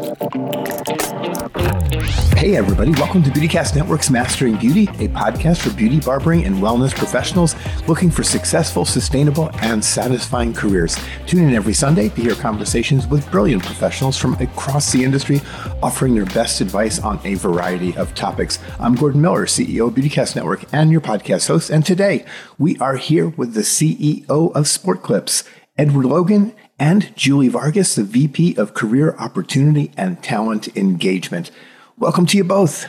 Hey, everybody, welcome to Beautycast Network's Mastering Beauty, a podcast for beauty, barbering, and wellness professionals looking for successful, sustainable, and satisfying careers. Tune in every Sunday to hear conversations with brilliant professionals from across the industry offering their best advice on a variety of topics. I'm Gordon Miller, CEO of Beautycast Network and your podcast host, and today we are here with the CEO of Sport Clips, Edward Logan, and Julie Vargas, the VP of Career Opportunity and Talent Engagement. Welcome to you both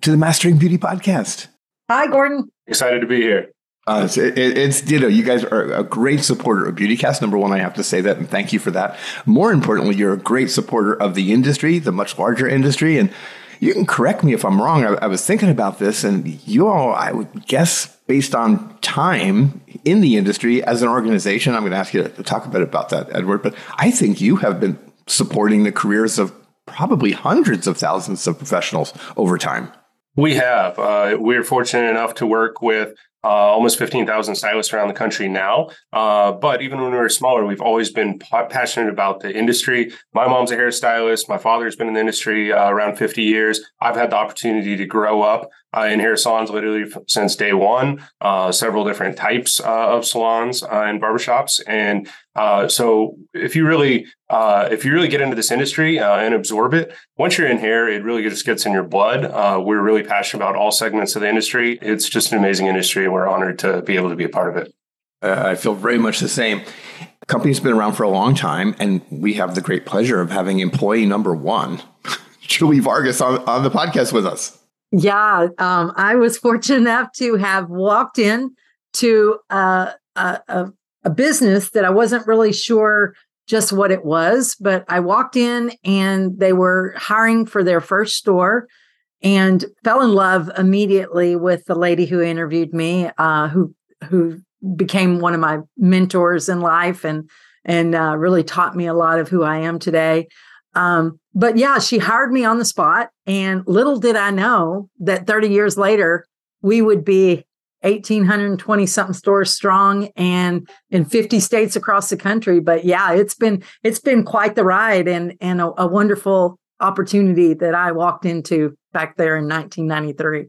to the Mastering Beauty podcast. Hi, Gordon. Excited to be here. Uh, it's, it, it's ditto. You guys are a great supporter of BeautyCast. Number one, I have to say that, and thank you for that. More importantly, you're a great supporter of the industry, the much larger industry, and you can correct me if I'm wrong. I, I was thinking about this, and you all, I would guess, based on time in the industry as an organization, I'm going to ask you to talk a bit about that, Edward. But I think you have been supporting the careers of probably hundreds of thousands of professionals over time. We have. Uh, we're fortunate enough to work with uh, almost 15,000 stylists around the country now. Uh, but even when we were smaller, we've always been p- passionate about the industry. My mom's a hairstylist. My father's been in the industry uh, around 50 years. I've had the opportunity to grow up uh, in hair salons literally since day one, uh, several different types uh, of salons and barbershops. And so if you really if you really get into this industry and absorb it, once you're in hair, it really just gets in your blood. we're really passionate about all segments of the industry. It's just an amazing industry, we're honored to be able to be a part of it. I feel very much the same. Company's been around for a long time, and we have the great pleasure of having employee number one, Julie Vargas, on, on the podcast with us. Yeah, um, I was fortunate enough to have walked in to uh, a, a business that I wasn't really sure just what it was, but I walked in and they were hiring for their first store and fell in love immediately with the lady who interviewed me, uh, who who became one of my mentors in life and and uh, really taught me a lot of who I am today. Um, but yeah, she hired me on the spot. And little did I know that 30 years later, we would be 1820 something stores strong and in 50 states across the country but yeah it's been it's been quite the ride and and a, a wonderful opportunity that i walked into back there in 1993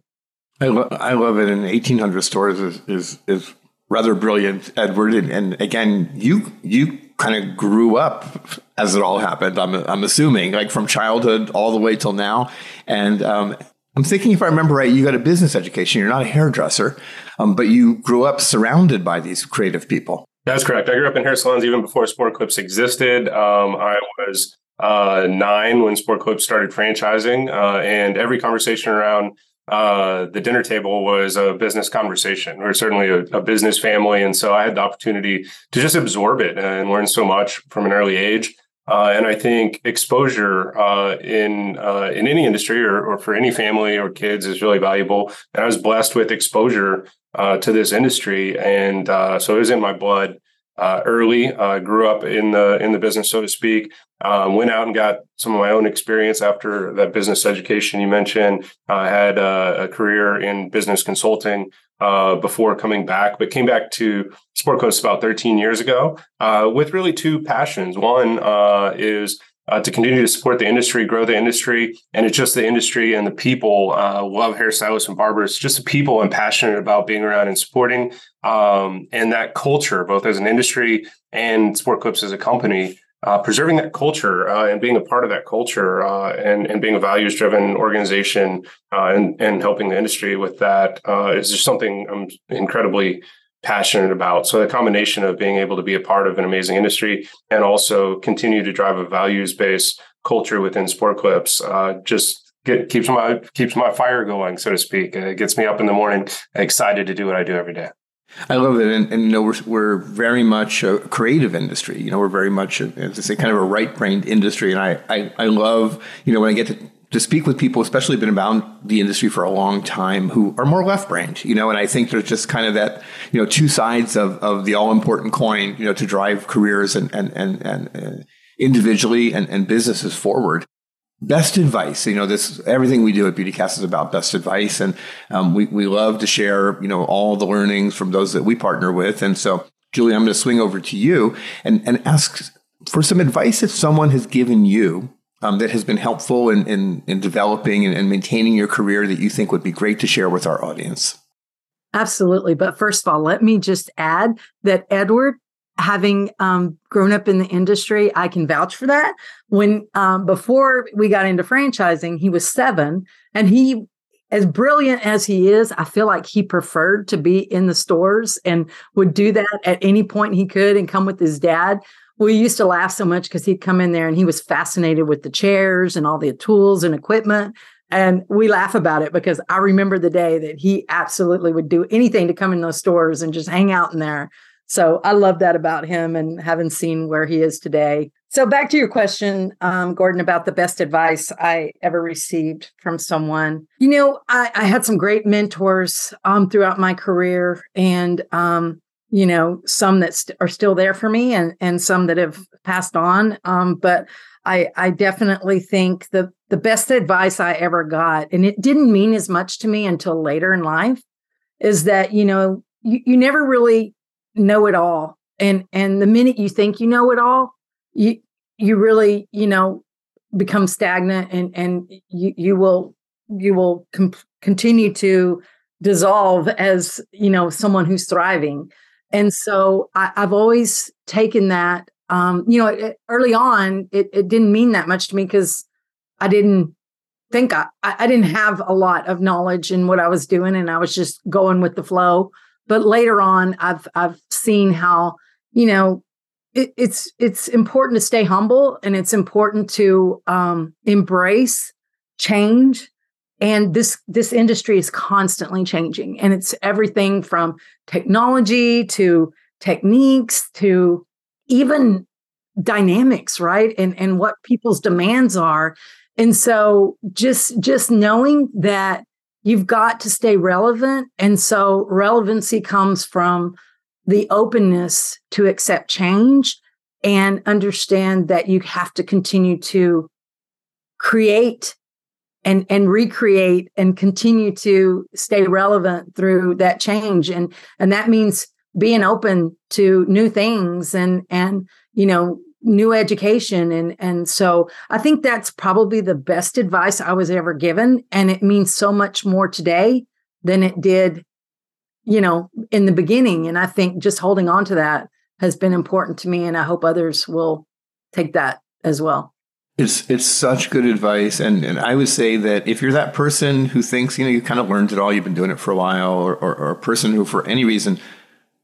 I, lo- I love it and 1800 stores is is, is rather brilliant edward and, and again you you kind of grew up as it all happened. I'm, I'm assuming, like from childhood all the way till now. And um, I'm thinking, if I remember right, you got a business education. You're not a hairdresser, um, but you grew up surrounded by these creative people. That's correct. I grew up in hair salons even before Sport Clips existed. Um, I was uh, nine when Sport Clips started franchising, uh, and every conversation around uh, the dinner table was a business conversation. We're certainly a, a, business family, and so I had the opportunity to just absorb it and learn so much from an early age. Uh, and I think exposure uh, in uh, in any industry or, or, for any family or kids is really valuable. And I was blessed with exposure uh, to this industry, and uh, so it was in my blood uh, early. Uh, grew up in the in the business, so to speak. Um, went out and got some of my own experience after that business education you mentioned. I had a, career in business consulting uh, before coming back, but came back to Sport Clips about 13 years ago uh, with really two passions. One uh, is uh, to continue to support the industry, grow the industry, and it's just the industry and the people. Uh, love hairstylists and barbers, just the people I'm passionate about being around and supporting, um, and that culture, both as an industry and Sport Clips as a company. Uh, preserving that culture uh, and being a part of that culture uh, and, and being a values driven organization uh, and, and helping the industry with that is just something I'm incredibly passionate about. So the combination of being able to be a part of an amazing industry and also continue to drive a values based culture within Sport Clips uh, just get, keeps my keeps my fire going, so to speak. It gets me up in the morning, excited to do what I do every day. I love it, and, and you know we're we're very much a creative industry. You know we're very much, a, as I say, kind of a right brained industry, and I, I I love you know when I get to to speak with people, especially been around the industry for a long time, who are more left brained, you know, and I think there's just kind of that, you know, two sides of, of the all important coin, you know, to drive careers and, and, and, and uh, individually and, and businesses forward. Best advice, you know, this, everything we do at BeautyCast is about best advice. And um, we, we love to share, you know, all the learnings from those that we partner with. And so, Julie, I'm going to swing over to you and, and ask for some advice that someone has given you um, that has been helpful in, in, in developing and, and maintaining your career that you think would be great to share with our audience? Absolutely. But first of all, let me just add that Edward, having um, grown up in the industry, I can vouch for that. When um, before we got into franchising, he was seven, and he, as brilliant as he is, I feel like he preferred to be in the stores and would do that at any point he could and come with his dad we used to laugh so much because he'd come in there and he was fascinated with the chairs and all the tools and equipment. And we laugh about it because I remember the day that he absolutely would do anything to come in those stores and just hang out in there. So I love that about him and having seen where he is today. So back to your question, um, Gordon, about the best advice I ever received from someone. You know, I, I had some great mentors um, throughout my career, and um, you know some that st- are still there for me and and some that have passed on um, but i i definitely think the the best advice i ever got and it didn't mean as much to me until later in life is that you know you, you never really know it all. And and the minute you think you know it all you you really you know become stagnant and and you you will you will com- continue to dissolve as you know someone who's thriving and so I, have always taken that. Um, you know, it, early on, it, it didn't mean that much to me because I didn't think I, I didn't have a lot of knowledge in what I was doing, and I was just going with the flow. But later on, I've I've seen how you know it, it's it's important to stay humble, and it's important to um, embrace change and this this industry is constantly changing and it's everything from technology to techniques to even dynamics right? And and what people's demands are. And so just just knowing that you've got to stay relevant. And so relevancy comes from the openness to accept change and understand that you have to continue to create and and recreate and continue to stay relevant through that change. And and that means being open to new things and and you know new education. And and so i think that's probably the best advice i was ever given. And it means so much more today than it did you know in the beginning. And i think just holding on to that has been important to me and i hope others will take that as well it's it's such good advice, and and I would say that if you're that person who thinks you know you kind of learned it all, you've been doing it for a while, or, or, or a person who for any reason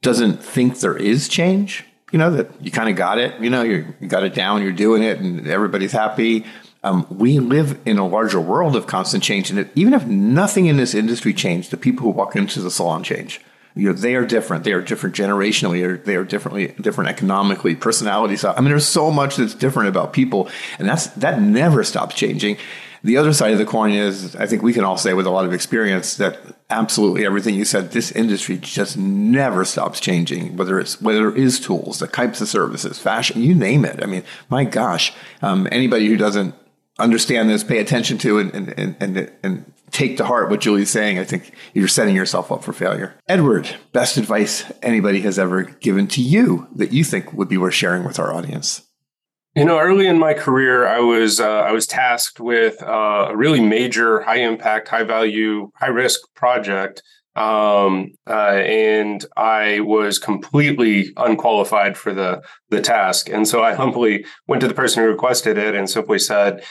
doesn't think there is change, you know that you kind of got it, you know you got it down, you're doing it, and everybody's happy. Um, we live in a larger world of constant change, and even if nothing in this industry changed, the people who walk into the salon change you know they are different. They are different generationally. Or they are differently different economically personality style. i mean there's so much that's different about people and that's that never stops changing. The other side of the coin is i think we can all say with a lot of experience that absolutely everything you said this industry just never stops changing whether it's whether it is tools the types of services fashion you name it. I mean my gosh um, anybody who doesn't understand this pay attention to and and and, and take to heart what Julie's saying, I think you're setting yourself up for failure. Edward, best advice anybody has ever given to you that you think would be worth sharing with our audience? You know, early in my career, I was uh, I was tasked with uh, a really major, high impact, high value, high risk project, um, uh, and I was completely unqualified for the the task. And so I humbly went to the person who requested it and simply said,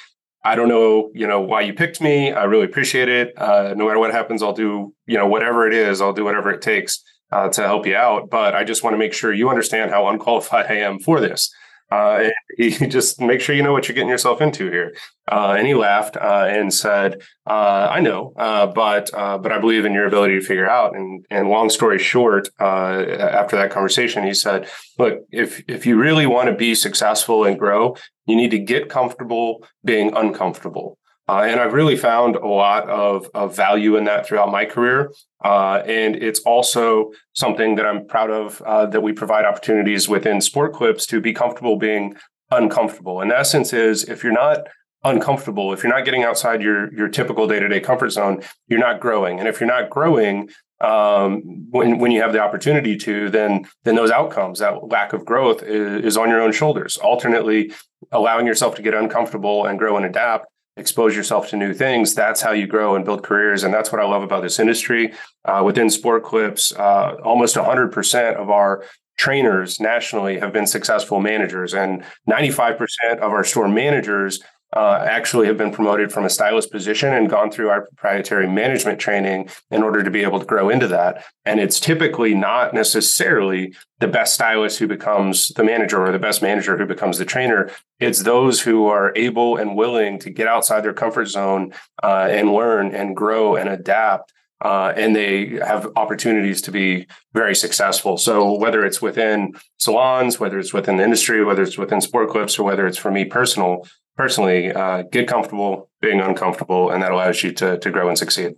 I don't know, you know, why you picked me. I really appreciate it. Uh, no matter what happens, I'll do, you know, whatever it is, I'll do whatever it takes uh, to help you out. But I just want to make sure you understand how unqualified I am for this. Uh, just make sure you know what you're getting yourself into here. Uh, and he laughed uh, and said, uh, "I know, uh, but uh, but I believe in your ability to figure out." And and long story short, after that conversation, he said, "Look, if if you really want to be successful and grow, you need to get comfortable being uncomfortable." Uh, and I've really found a lot of, of value in that throughout my career. Uh, and it's also something that I'm proud of uh, that we provide opportunities within Sport Clips to be comfortable being uncomfortable. In essence, is if you're not uncomfortable, if you're not getting outside your your typical day to day comfort zone, you're not growing. And if you're not growing, um, when when you have the opportunity to, then then those outcomes, that lack of growth, is, is on your own shoulders. Alternately, allowing yourself to get uncomfortable and grow and adapt expose yourself to new things that's how you grow and build careers and that's what i love about this industry uh, within sport clips uh, almost 100% of our trainers nationally have been successful managers and 95% of our store managers uh, actually have been promoted from a stylist position and gone through our proprietary management training in order to be able to grow into that. And it's typically not necessarily the best stylist who becomes the manager or the best manager who becomes the trainer. It's those who are able and willing to get outside their comfort zone uh, and learn and grow and adapt. Uh, and they have opportunities to be very successful. So whether it's within salons, whether it's within the industry, whether it's within sport clips, or whether it's for me personal, personally, uh, get comfortable being uncomfortable, and that allows you to to grow and succeed.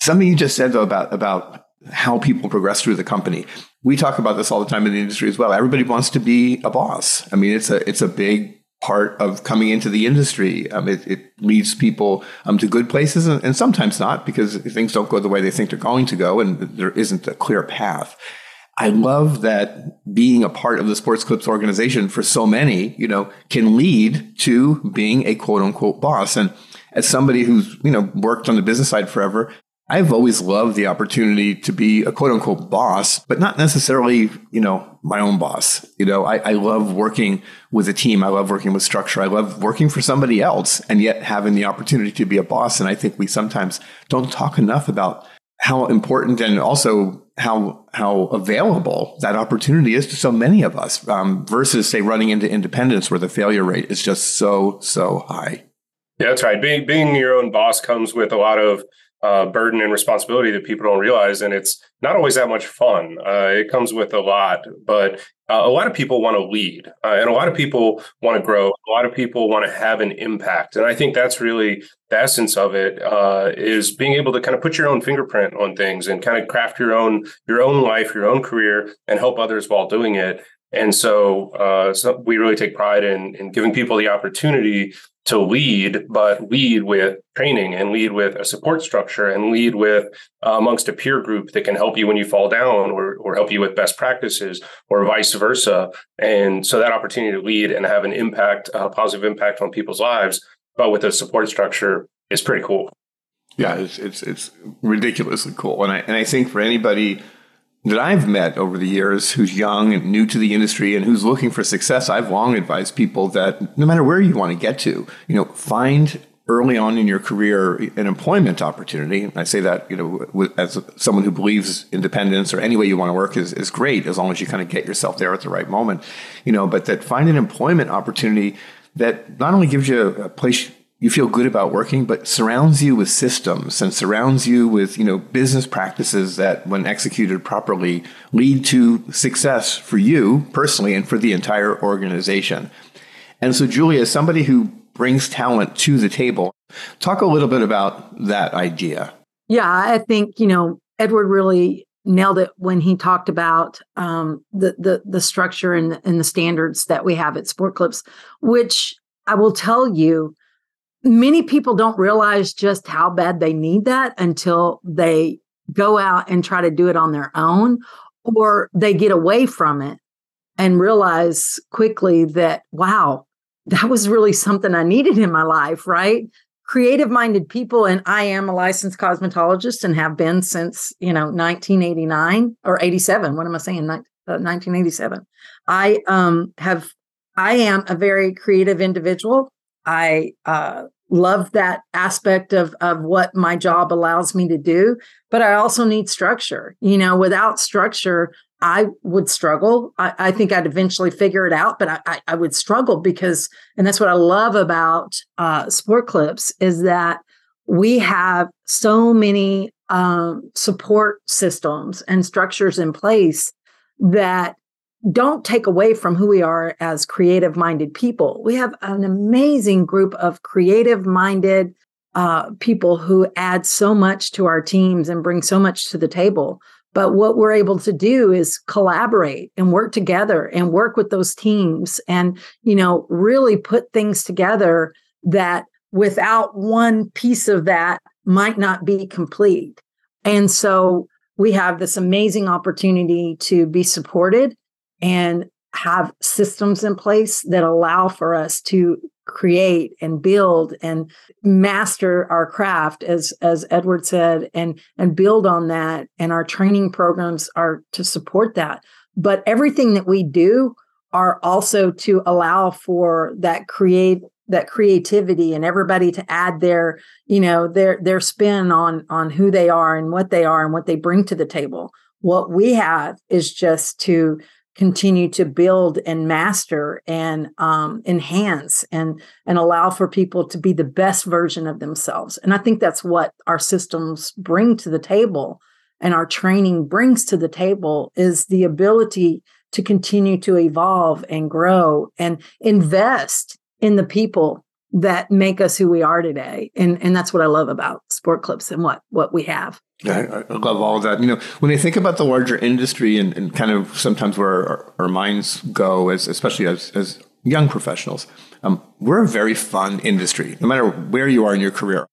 Something you just said though about about how people progress through the company. We talk about this all the time in the industry as well. Everybody wants to be a boss. I mean, it's a it's a big part of coming into the industry. Um, it, it, leads people um, to good places and, and, sometimes not because things don't go the way they think they're going to go and there isn't a clear path. I love that being a part of the Sports Clips organization for so many, you know, can lead to being a quote unquote boss. And as somebody who's, you know, worked on the business side forever, I've always loved the opportunity to be a quote unquote boss, but not necessarily, you know, my own boss. You know, I, I, love working with a team. I love working with structure. I love working for somebody else and yet having the opportunity to be a boss. And I think we sometimes don't talk enough about how important and also how how available that opportunity is to so many of us um, versus say running into independence where the failure rate is just so so high. Yeah, that's right. Being being your own boss comes with a lot of uh, burden and responsibility that people don't realize, and it's not always that much fun. Uh, it comes with a lot, but uh, a lot of people want to lead, uh, and a lot of people want to grow. A lot of people want to have an impact, and I think that's really the essence of it uh, is being able to kind of put your own fingerprint on things and kind of craft your own your own life, your own career, and help others while doing it. And so, uh, so we really take pride in, in giving people the opportunity to lead, but lead with training and lead with a support structure and lead with uh, amongst a peer group that can help you when you fall down or, or help you with best practices or vice versa. And so that opportunity to lead and have an impact, a positive impact on people's lives, but with a support structure is pretty cool. Yeah, it's, it's, it's ridiculously cool. And I, and I think for anybody that I've met over the years who's young and new to the industry and who's looking for success, I've long advised people that no matter where you want to get to, you know, find early on in your career an employment opportunity. And I say that, you know, as someone who believes independence or any way you want to work is, is great as long as you kind of get yourself there at the right moment, you know, but that find an employment opportunity that not only gives you a place you feel good about working, but surrounds you with systems and surrounds you with, you know, business practices that when executed properly lead to success for you personally and for the entire organization. And so, Julia, as somebody who brings talent to the table, talk a little bit about that idea. Yeah, I think, you know, Edward really nailed it when he talked about um, the, the the structure and, and the standards that we have at Sport Clips, which I will tell you many people don't realize just how bad they need that until they go out and try to do it on their own or they get away from it and realize quickly that wow that was really something i needed in my life right? Creative minded people and i am a licensed cosmetologist and have been since you know 1989 or 87 what am i saying? 1987 uh, i um have i am a very creative individual I uh, love that aspect of of what my job allows me to do, but I also need structure. You know, without structure, I would struggle. I, I think I'd eventually figure it out, but I, I, I, would struggle because, and that's what I love about uh, Sport Clips is that we have so many um, support systems and structures in place that don't take away from who we are as creative minded people. We have an amazing group of creative minded uh, people who add so much to our teams and bring so much to the table. But what we're able to do is collaborate and work together and work with those teams and, you know, really put things together that without one piece of that might not be complete. And so we have this amazing opportunity to be supported and have systems in place that allow for us to create and build and master our craft as as edward said and and build on that. And our training programs are to support that. But everything that we do are also to allow for that create that creativity and everybody to add their you know their their spin on on who they are and what they are and what they bring to the table. What we have is just to continue to build and master and um, enhance and and allow for people to be the best version of themselves and i think that's what our systems bring to the table and our training brings to the table is the ability to continue to evolve and grow and invest in the people that make us who we are today. And and that's what I love about Sport Clips and what what we have. Yeah, I, love all of that. You know, when I think about the larger industry and, and kind of sometimes where our, our minds go, as especially as, as young professionals, um, we're a very fun industry, no matter where you are in your career.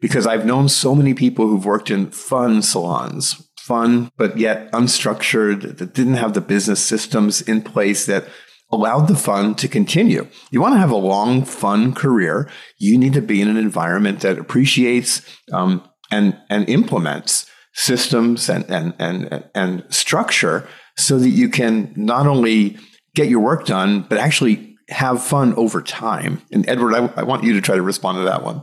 Because I've known so many people who've worked in fun salons, fun but yet unstructured, that didn't have the business systems in place that allowed the fun to continue. You want to have a long, fun career. You need to be in an environment that appreciates um, and and implements systems and and and and structure so that you can not only get your work done but actually have fun over time. And Edward, I, I want you to try to respond to that one.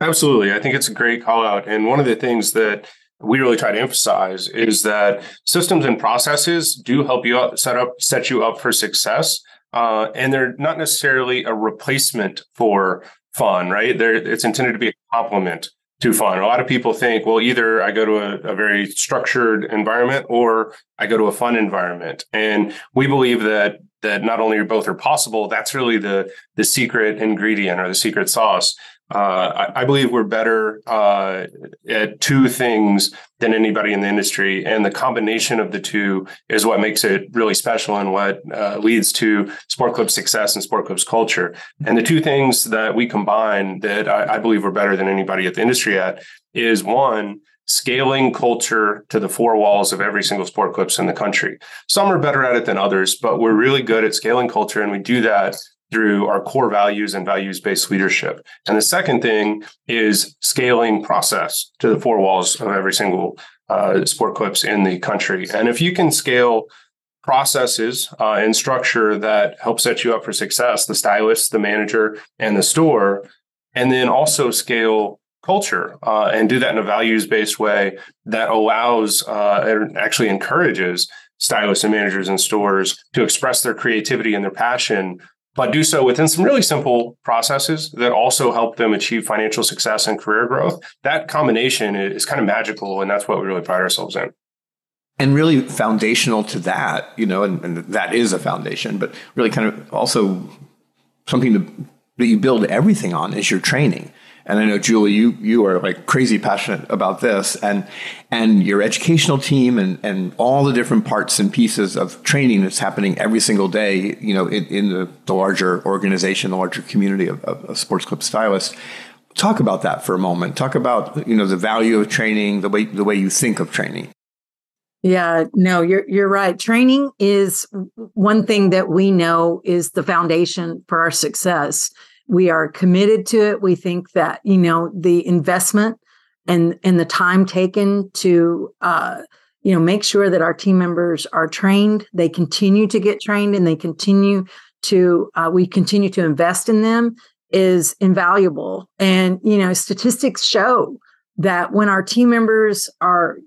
Absolutely, I think it's a great call out. And one of the things that we really try to emphasize is that systems and processes do help you set up set you up for success uh, and they're not necessarily a replacement for fun right they're, it's intended to be a complement to fun a lot of people think well either i go to a, a very structured environment or i go to a fun environment. And we believe that that not only both are possible that's really the the secret ingredient or the secret sauce uh, I, I, believe we're better uh, at two things than anybody in the industry, and the combination of the two is what makes it really special and what uh, leads to Sport Clips success and Sport Clips culture. And the two things that we combine that I, I believe we're better than anybody at the industry at is one scaling culture to the four walls of every single sport clips in the country. Some are better at it than others, but we're really good at scaling culture and we do that through our core values and values based leadership. And the second thing is scaling process to the four walls of every single uh, sport clips in the country. And if you can scale processes uh, and structure that help set you up for success, the stylist, the manager, and the store, and then also scale culture uh, and do that in a values based way that allows uh, and actually encourages stylists and managers and stores to express their creativity and their passion but do so within some really simple processes that also help them achieve financial success and career growth. That combination is kind of magical, and that's what we really pride ourselves in. And really foundational to that, you know, and, and that is a foundation, but really kind of also something to, that you build everything on is your training. And I know Julie, you you are like crazy passionate about this, and and your educational team and and all the different parts and pieces of training that's happening every single day, you know, in, in the, the larger organization, the larger community of, of, of Sport Clips stylists. Talk about that for a moment. Talk about you know the value of training, the way the way you think of training. Yeah, no, you're you're right. Training is one thing that we know is the foundation for our success we are committed to it. We think that, you know, the investment and and the time taken to uh, you know make sure that our team members are trained they continue to get trained and they continue to uh, we continue to invest in them is invaluable and you know statistics show that when our team members are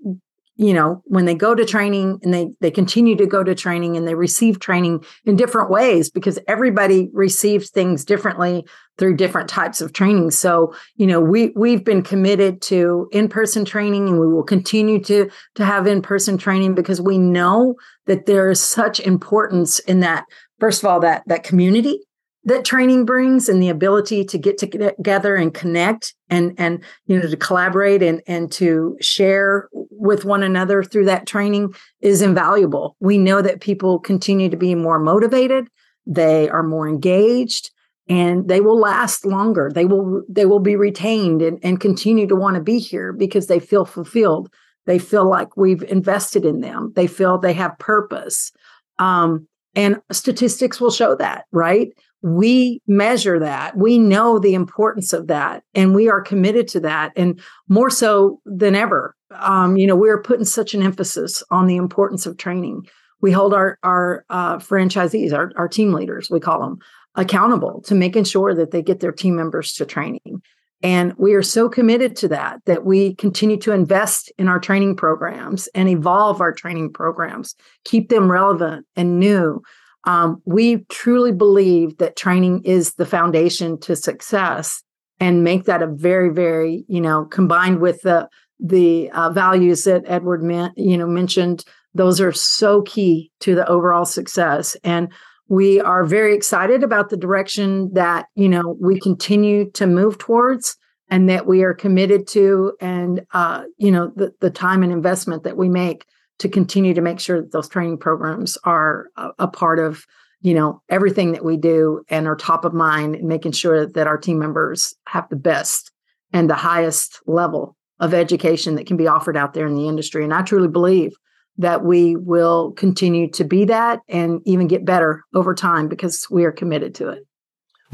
you know when they go to training and they they continue to go to training and they receive training in different ways because everybody receives things differently through different types of training. So you know we we've been committed to in-person training and we will continue to to have in-person training because we know that there is such importance in that first of all that that community that training brings and the ability to get together and connect and and you know to collaborate and and to share with one another through that training is invaluable. We know that people continue to be more motivated, they are more engaged and they will last longer. They will they will be retained and, and continue to want to be here because they feel fulfilled. They feel like we've invested in them. They feel they have purpose. Um, And statistics will show that, right? We measure that. We know the importance of that. And we are committed to that. And more so than ever, um, you know, we're putting such an emphasis on the importance of training. We hold our, our uh, franchisees, our, our team leaders, we call them, accountable to making sure that they get their team members to training. And we are so committed to that that we continue to invest in our training programs and evolve our training programs, keep them relevant and new. Um, we truly believe that training is the foundation to success and make that a very, very, you know, combined with the the uh, values that Edward meant, you know, mentioned, those are so key to the overall success. And we are very excited about the direction that you know we continue to move towards and that we are committed to and uh, you know the, the time and investment that we make to continue to make sure that those training programs are a, a part of you know everything that we do and are top of mind and making sure that our team members have the best and the highest level of education that can be offered out there in the industry and i truly believe that we will continue to be that and even get better over time because we are committed to it.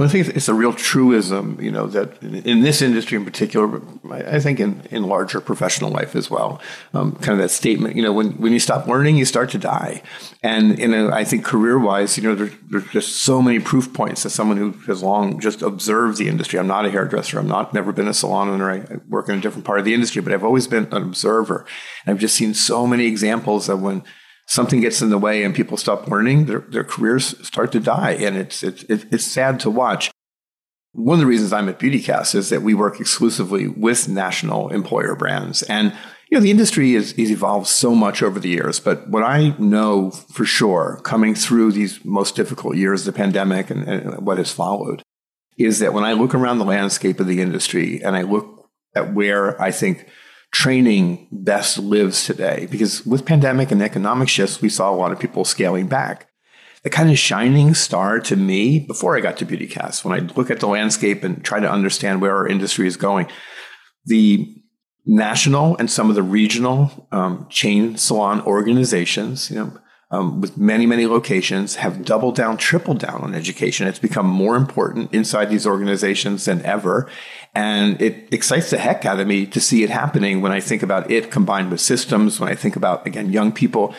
Well, I think it's a real truism, you know, that in this industry in particular, I think in, in larger professional life as well, um, kind of that statement, you know, when, when you stop learning, you start to die. And, you know, I think career wise, you know, there, there's just so many proof points as someone who has long just observed the industry. I'm not a hairdresser. I'm not, never been a salon owner. I, I work in a different part of the industry, but I've always been an observer. And I've just seen so many examples of when, something gets in the way and people stop learning, their, their careers start to die. And it's, it's, it's sad to watch. One of the reasons I'm at BeautyCast is that we work exclusively with national employer brands. And you know, the industry is, is evolved so much over the years, but what I know for sure coming through these most difficult years, the pandemic and, and what has followed, is that when I look around the landscape of the industry and I look at where I think training best lives today. Because with pandemic and economic shifts, we saw a lot of people scaling back. The kind of shining star to me before I got to BeautyCast, when I look at the landscape and try to understand where our industry is going, the national and some of the regional um, chain salon organizations, you know, um, with many, many locations, have doubled down, tripled down on education. It's become more important inside these organizations than ever. And it excites the heck out of me to see it happening when I think about it combined with systems, when I think about, again, young people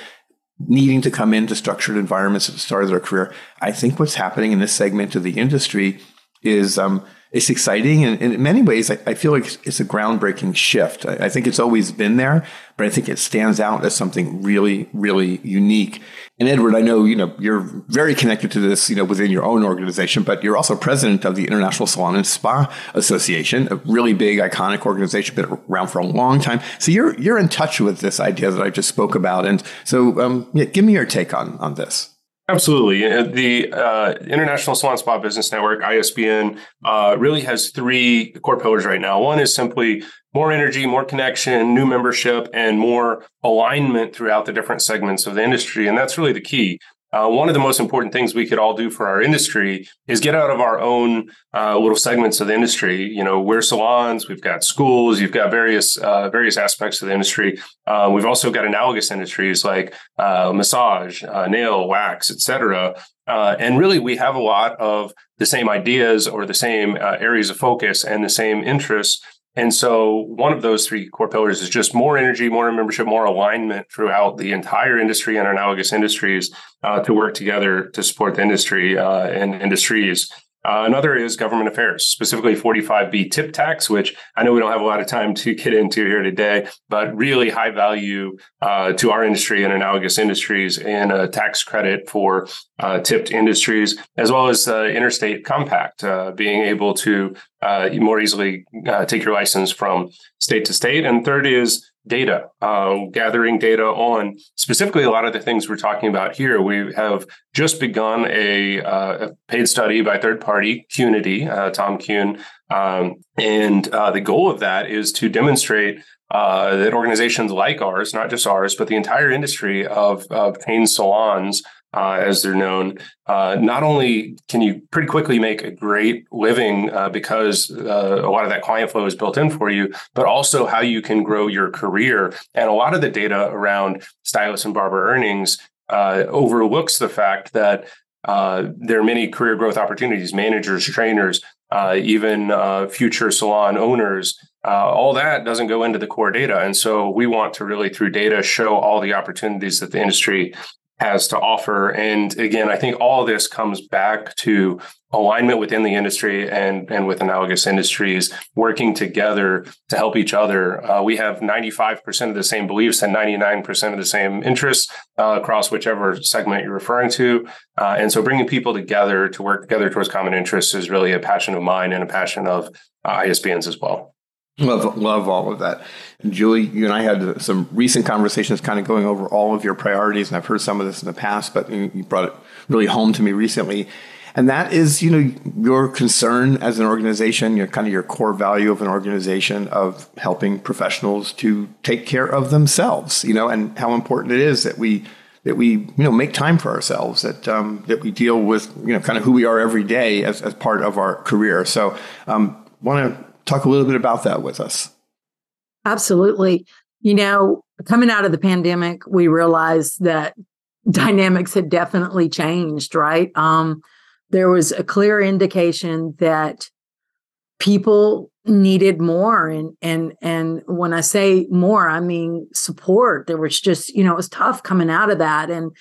needing to come into structured environments at the start of their career. I think what's happening in this segment of the industry is um, it's exciting. And, and in many ways, I, I, feel like it's a groundbreaking shift. I, I, think it's always been there, but I think it stands out as something really, really unique. And Edward, I know, you know, you're very connected to this, you know, within your own organization, but you're also president of the International Salon and Spa Association, a really big, iconic organization, been around for a long time. So you're, you're in touch with this idea that I just spoke about. And so, um, yeah, give me your take on, on this. Absolutely. Uh, the uh, International Salon Spa Business Network, ISBN, uh, really has three core pillars right now. One is simply more energy, more connection, new membership, and more alignment throughout the different segments of the industry. And that's really the key. Uh, one of the most important things we could all do for our industry is get out of our own uh, little segments of the industry. You know, we're salons, we've got schools, you've got various uh, various aspects of the industry. Uh, we've also got analogous industries like uh, massage, uh, nail, wax, etc. and really, we have a lot of the same ideas or the same areas of focus and the same interests and so one of those three core pillars is just more energy, more membership, more alignment throughout the entire industry and analogous industries uh, to work together to support the industry uh, and industries. Uh, another is government affairs, specifically 45B tip tax, which I know we don't have a lot of time to get into here today, but really high value uh, to our industry and analogous industries and a tax credit for uh, tipped industries, as well as the interstate compact, uh, being able to uh, more easily uh, take your license from state to state. And third is data, uh, gathering data on specifically a lot of the things we're talking about here. We have just begun a, uh, a paid study by third party, Qnity, uh, Tom Kuhn. Um, and uh, the goal of that is to demonstrate uh, that organizations like ours, not just ours, but the entire industry of, of chain salons uh, as they're known, uh, not only can you pretty quickly make a great living uh, because uh, a lot of that client flow is built in for you, but also how you can grow your career. And a lot of the data around stylist and barber earnings uh, overlooks the fact that uh, there are many career growth opportunities, managers, trainers, uh, even uh, future salon owners. Uh, all that doesn't go into the core data. And so we want to really, through data, show all the opportunities that the industry has to offer. And again, I think all this comes back to alignment within the industry and, and with analogous industries working together to help each other. Uh, we have 95% of the same beliefs and 99% of the same interests uh, across whichever segment you're referring to. Uh, and so bringing people together to work together towards common interests is really a passion of mine and a passion of uh, ISBN's as well. Love, love all of that. Julie, you and I had some recent conversations kind of going over all of your priorities, and I've heard some of this in the past, but you brought it really home to me recently. And that is, you know, your concern as an organization, your kind of your core value of an organization of helping professionals to take care of themselves, you know, and how important it is that we that we you know make time for ourselves that um, that we deal with you know kind of who we are every day as, as part of our career so um, want to talk a little bit about that with us. Absolutely. You know, coming out of the pandemic, we realized that dynamics had definitely changed, right? Um, there was a clear indication that people needed more and and and when i say more i mean support there was just you know it was tough coming out of that and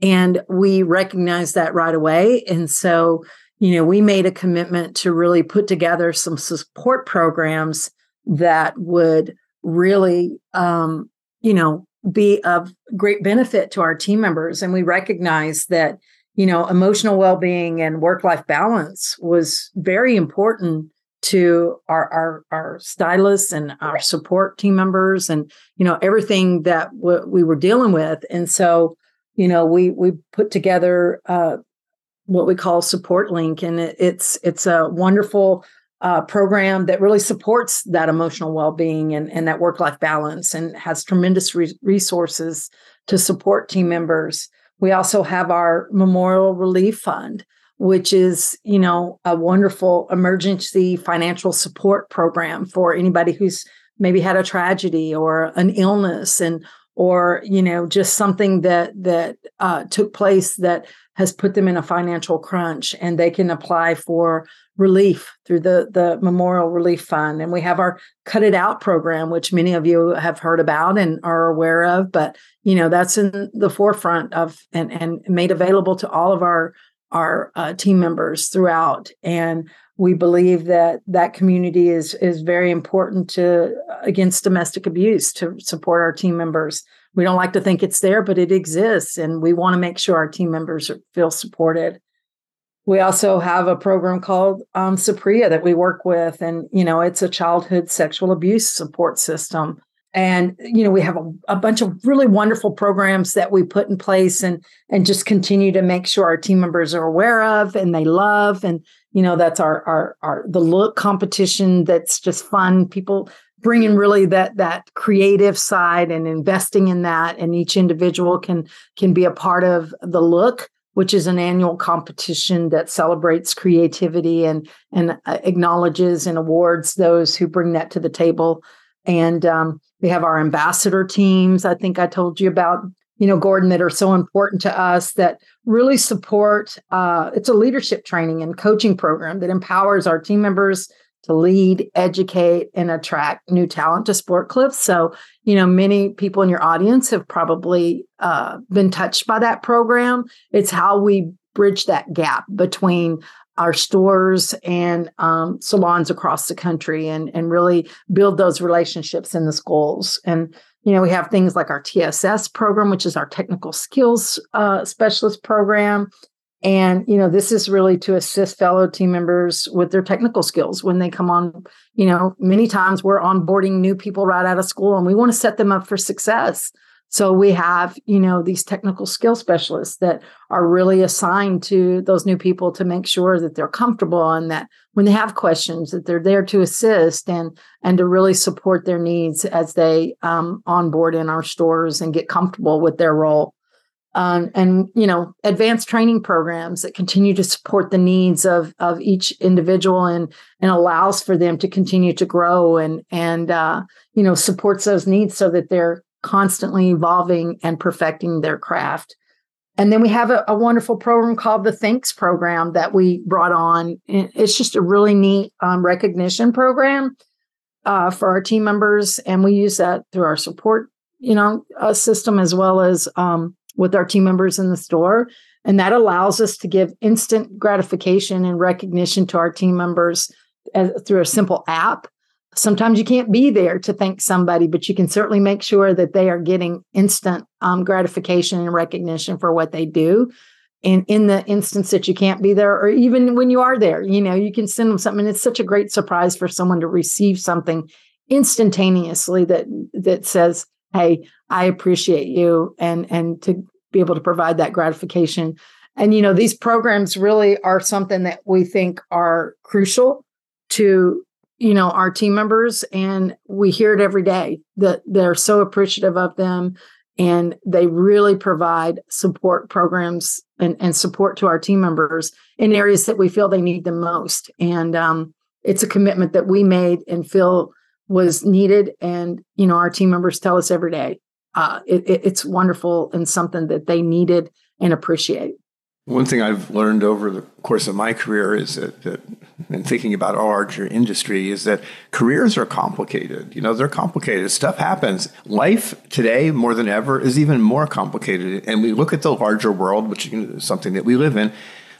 and we recognized that right away and so you know, we made a commitment to really put together some support programs that would really, um, you know, be of great benefit to our team members. And we recognize that, you know, emotional well being and work life balance was very important to our, our our stylists and our support team members and you know everything that w- we were dealing with and so you know we we put together uh, what we call SupportLinc and it, it's it's a wonderful uh, program that really supports that emotional well-being and, and that work-life balance and has tremendous re- resources to support team members. We also have our memorial relief fund which is you know a wonderful emergency financial support program for anybody who's maybe had a tragedy or an illness and or you know just something that that uh, took place that has put them in a financial crunch and they can apply for relief through the the memorial relief fund. And we have our cut it out program which many of you have heard about and are aware of but you know that's in the forefront of and and made available to all of our our uh, team members throughout. And we believe that that community is is very important to against domestic abuse to support our team members we don't like to think it's there, but it exists. And we want to make sure our team members feel supported. We also have a program called um, Sapria that we work with. And, you know, it's a childhood sexual abuse support system. And, you know, we have a, a bunch of really wonderful programs that we put in place and, and just continue to make sure our team members are aware of and they love. And, you know, that's our, our, our, the look competition that's just fun. People bringing really that that creative side and investing in that and each individual can can be a part of the look which is an annual competition that celebrates creativity and and uh, acknowledges and awards those who bring that to the table. And um, we have our ambassador teams i think i told you about you know gordon that are so important to us that really support uh, it's a leadership training and coaching program that empowers our team members to lead, educate, and attract new talent to Sport Clips. So, you know, many people in your audience have probably uh, been touched by that program. It's how we bridge that gap between our stores and um, salons across the country and, and really build those relationships in the schools. And, you know, we have things like our TSS program, which is our technical skills uh, specialist program. And, you know, this is really to assist fellow team members with their technical skills when they come on. You know, many times we're onboarding new people right out of school and we want to set them up for success. So we have, you know, these technical skill specialists that are really assigned to those new people to make sure that they're comfortable and that when they have questions that they're there to assist and and to really support their needs as they um, onboard in our stores and get comfortable with their role um, and you know advanced training programs that continue to support the needs of of each individual and and allows for them to continue to grow and and uh, you know supports those needs so that they're constantly evolving and perfecting their craft and then we have a, a, wonderful program called the Thanks program that we brought on. It's just a really neat um, recognition program uh, for our team members, and we use that through our support, you know, uh, system as well as um, with our team members in the store. And that allows us to give instant gratification and recognition to our team members as, through a simple app sometimes you can't be there to thank somebody, but you can certainly make sure that they are getting instant um, gratification and recognition for what they do. And in the instance that you can't be there, or even when you are there, you know, you can send them something. It's such a great surprise for someone to receive something instantaneously that that says, "Hey, I appreciate you," and and to be able to provide that gratification. And you know, these programs really are something that we think are crucial to you know our team members and we hear it every day that they're so appreciative of them and they really provide support programs and, and support to our team members in areas that we feel they need the most and um, it's a commitment that we made and feel was needed and you know our team members tell us every day uh, it, it, it's wonderful and something that they needed and appreciate one thing I've learned over the course of my career is that, that in thinking about our larger industry is that careers are complicated. You know, they're complicated. Stuff happens. Life today, more than ever, is even more complicated. And we look at the larger world, which is something that we live in,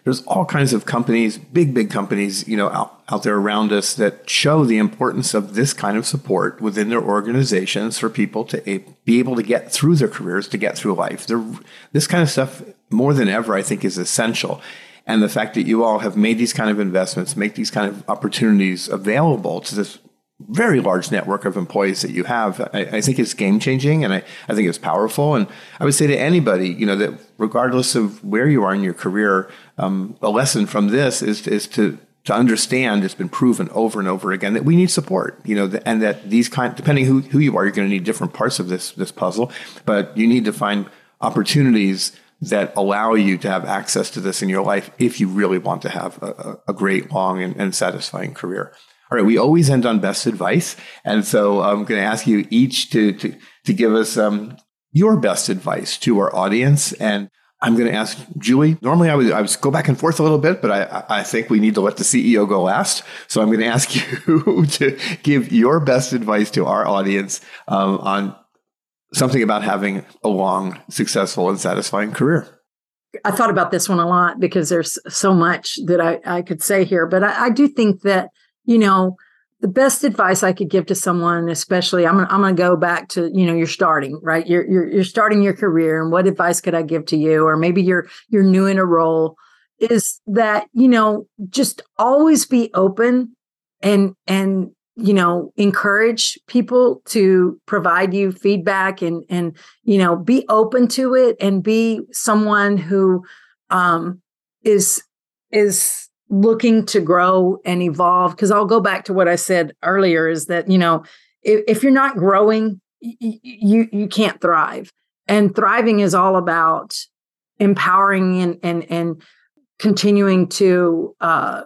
there's all kinds of companies, big, big companies, you know, out, out there around us that show the importance of this kind of support within their organizations for people to be able to get through their careers, to get through life. They're, this kind of stuff, more than ever, I think is essential. And the fact that you all have made these kind of investments, make these kind of opportunities available to this very large network of employees that you have, I, I, think is game changing and I, I think it's powerful. And I would say to anybody, you know, that regardless of where you are in your career, um, a lesson from this is, is to, to understand it's been proven over and over again that we need support, you know, and that these kind, depending who, who you are, you're going to need different parts of this, this puzzle, but you need to find opportunities that allow you to have access to this in your life if you really want to have a, a great, long, and, and satisfying career. All right, we always end on best advice. And so I'm going to ask you each to, to, to give us um, your best advice to our audience. And I'm going to ask Julie. Normally, I would, I would go back and forth a little bit, but I, I think we need to let the CEO go last. So I'm going to ask you to give your best advice to our audience um, on something about having a long, successful, and satisfying career. I thought about this one a lot because there's so much that I, I could say here, but I, I do think that you know, the best advice I could give to someone, especially I'm I'm going to go back to you know you're starting right? You're, you're you're starting your career and what advice could I give to you? Or maybe you're you're new in a role is that you know just always be open and and you know encourage people to provide you feedback and and you know be open to it and be someone who um is is looking to grow and evolve because i'll go back to what i said earlier is that you know if, if you're not growing you you can't thrive. And thriving is all about empowering and and and continuing to uh,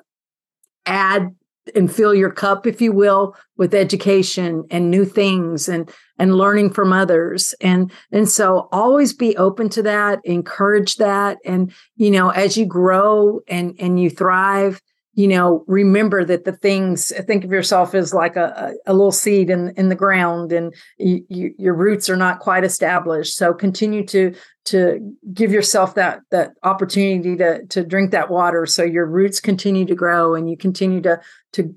add and fill your cup if you will with education and new things and and learning from others. And and so always be open to that encourage that. And you know as you grow and and you thrive you know remember that the things think of yourself as like a, a, little seed in in the ground and you, you, your roots are not quite established. So continue to to give yourself that that opportunity to to drink that water so your roots continue to grow and you continue to to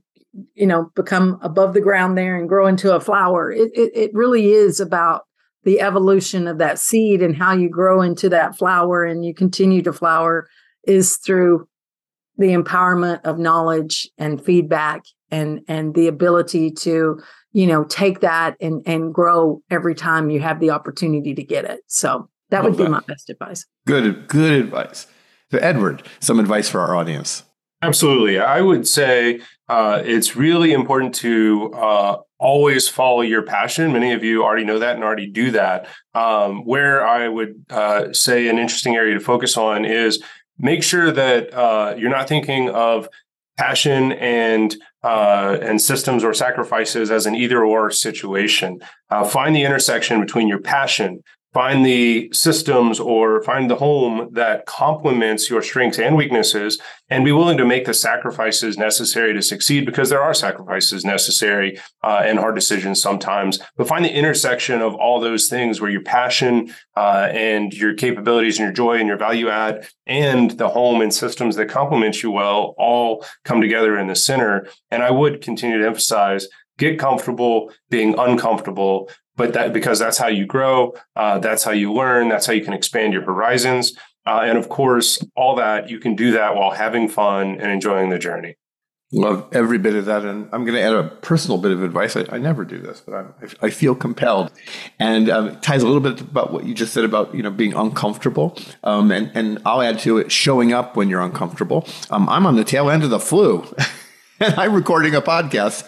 you know become above the ground there and grow into a flower. It, it, it really is about the evolution of that seed and how you grow into that flower and you continue to flower is through the empowerment of knowledge and feedback and and the ability to you know take that and and grow every time you have the opportunity to get it. So that would be that. my best advice. Good good advice. So edward some advice for our audience. Absolutely. I would say uh, it's really important to uh, always follow your passion. Many of you already know that and already do that. Um, where I would uh, say an interesting area to focus on is make sure that uh, you're not thinking of passion and uh, and systems or sacrifices as an either or situation. Find the intersection between your passion, find the systems or find the home that complements your strengths and weaknesses and be willing to make the sacrifices necessary to succeed because there are sacrifices necessary uh, and hard decisions sometimes. But find the intersection of all those things where your passion uh, and your capabilities and your joy and your value add and the home and systems that complement you well all come together in the center. And i would continue to emphasize get comfortable being uncomfortable but that because that's how you grow uh, that's how you learn that's how you can expand your horizons uh, and of course all that you can do that while having fun and enjoying the journey Love every bit of that. And I'm going to add a personal bit of advice. I, I never do this, but I'm, I, feel compelled. And um, it ties a little bit about what you just said about, you know, being uncomfortable. Um, and, and I'll add to it showing up when you're uncomfortable. Um, I'm on the tail end of the flu. and I'm recording a podcast.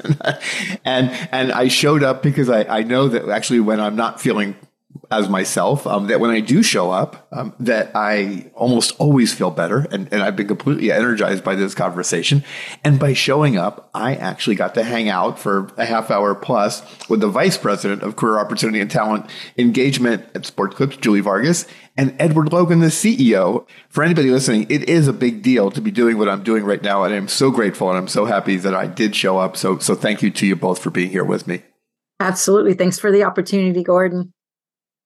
and and I showed up because I, I know that actually when I'm not feeling as myself um, that when I do show up, um, that I almost always feel better. And, and I've been completely energized by this conversation. And by showing up, I actually got to hang out for a half hour plus with the vice president of career opportunity and talent engagement at Sports Clips, Julie Vargas, and Edward Logan, the CEO. For anybody listening, it is a big deal to be doing what I'm doing right now. And I'm so grateful and I'm so happy that I did show up. So, so thank you to you both for being here with me. Absolutely. Thanks for the opportunity, Gordon.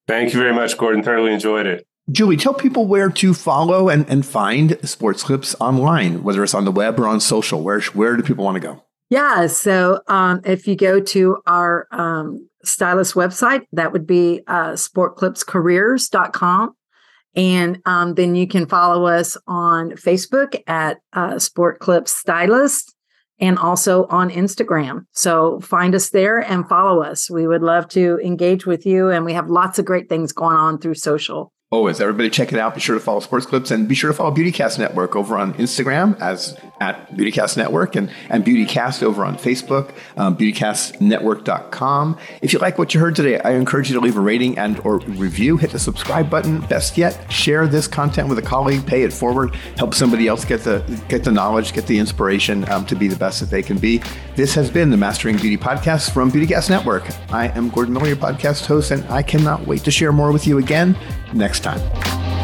Thank you very much, Gordon. Thoroughly enjoyed it. Julie, tell people where to follow and, and find Sports Clips online, whether it's on the web or on social. Where, where do people want to go? Yeah. So um, if you go to our um, stylist website, that would be uh, sportclipscareers.com. And um, then you can follow us on Facebook at uh, Sport Clips Stylist and also on Instagram. So find us there and follow us. We would love to engage with you. And we have lots of great things going on through social. Always, everybody check it out. Be sure to follow Sports Clips and be sure to follow Beautycast Network over on Instagram as at Beautycast Network and, and Beautycast over on Facebook, um, beautycastnetwork.com. If you like what you heard today, I encourage you to leave a rating and or review. Hit the subscribe button. Best yet, share this content with a colleague. Pay it forward. Help somebody else get the get the knowledge, get the inspiration um, to be the best that they can be. This has been the Mastering Beauty podcast from Beautycast Network. I am Gordon Miller, your podcast host, and I cannot wait to share more with you again next time.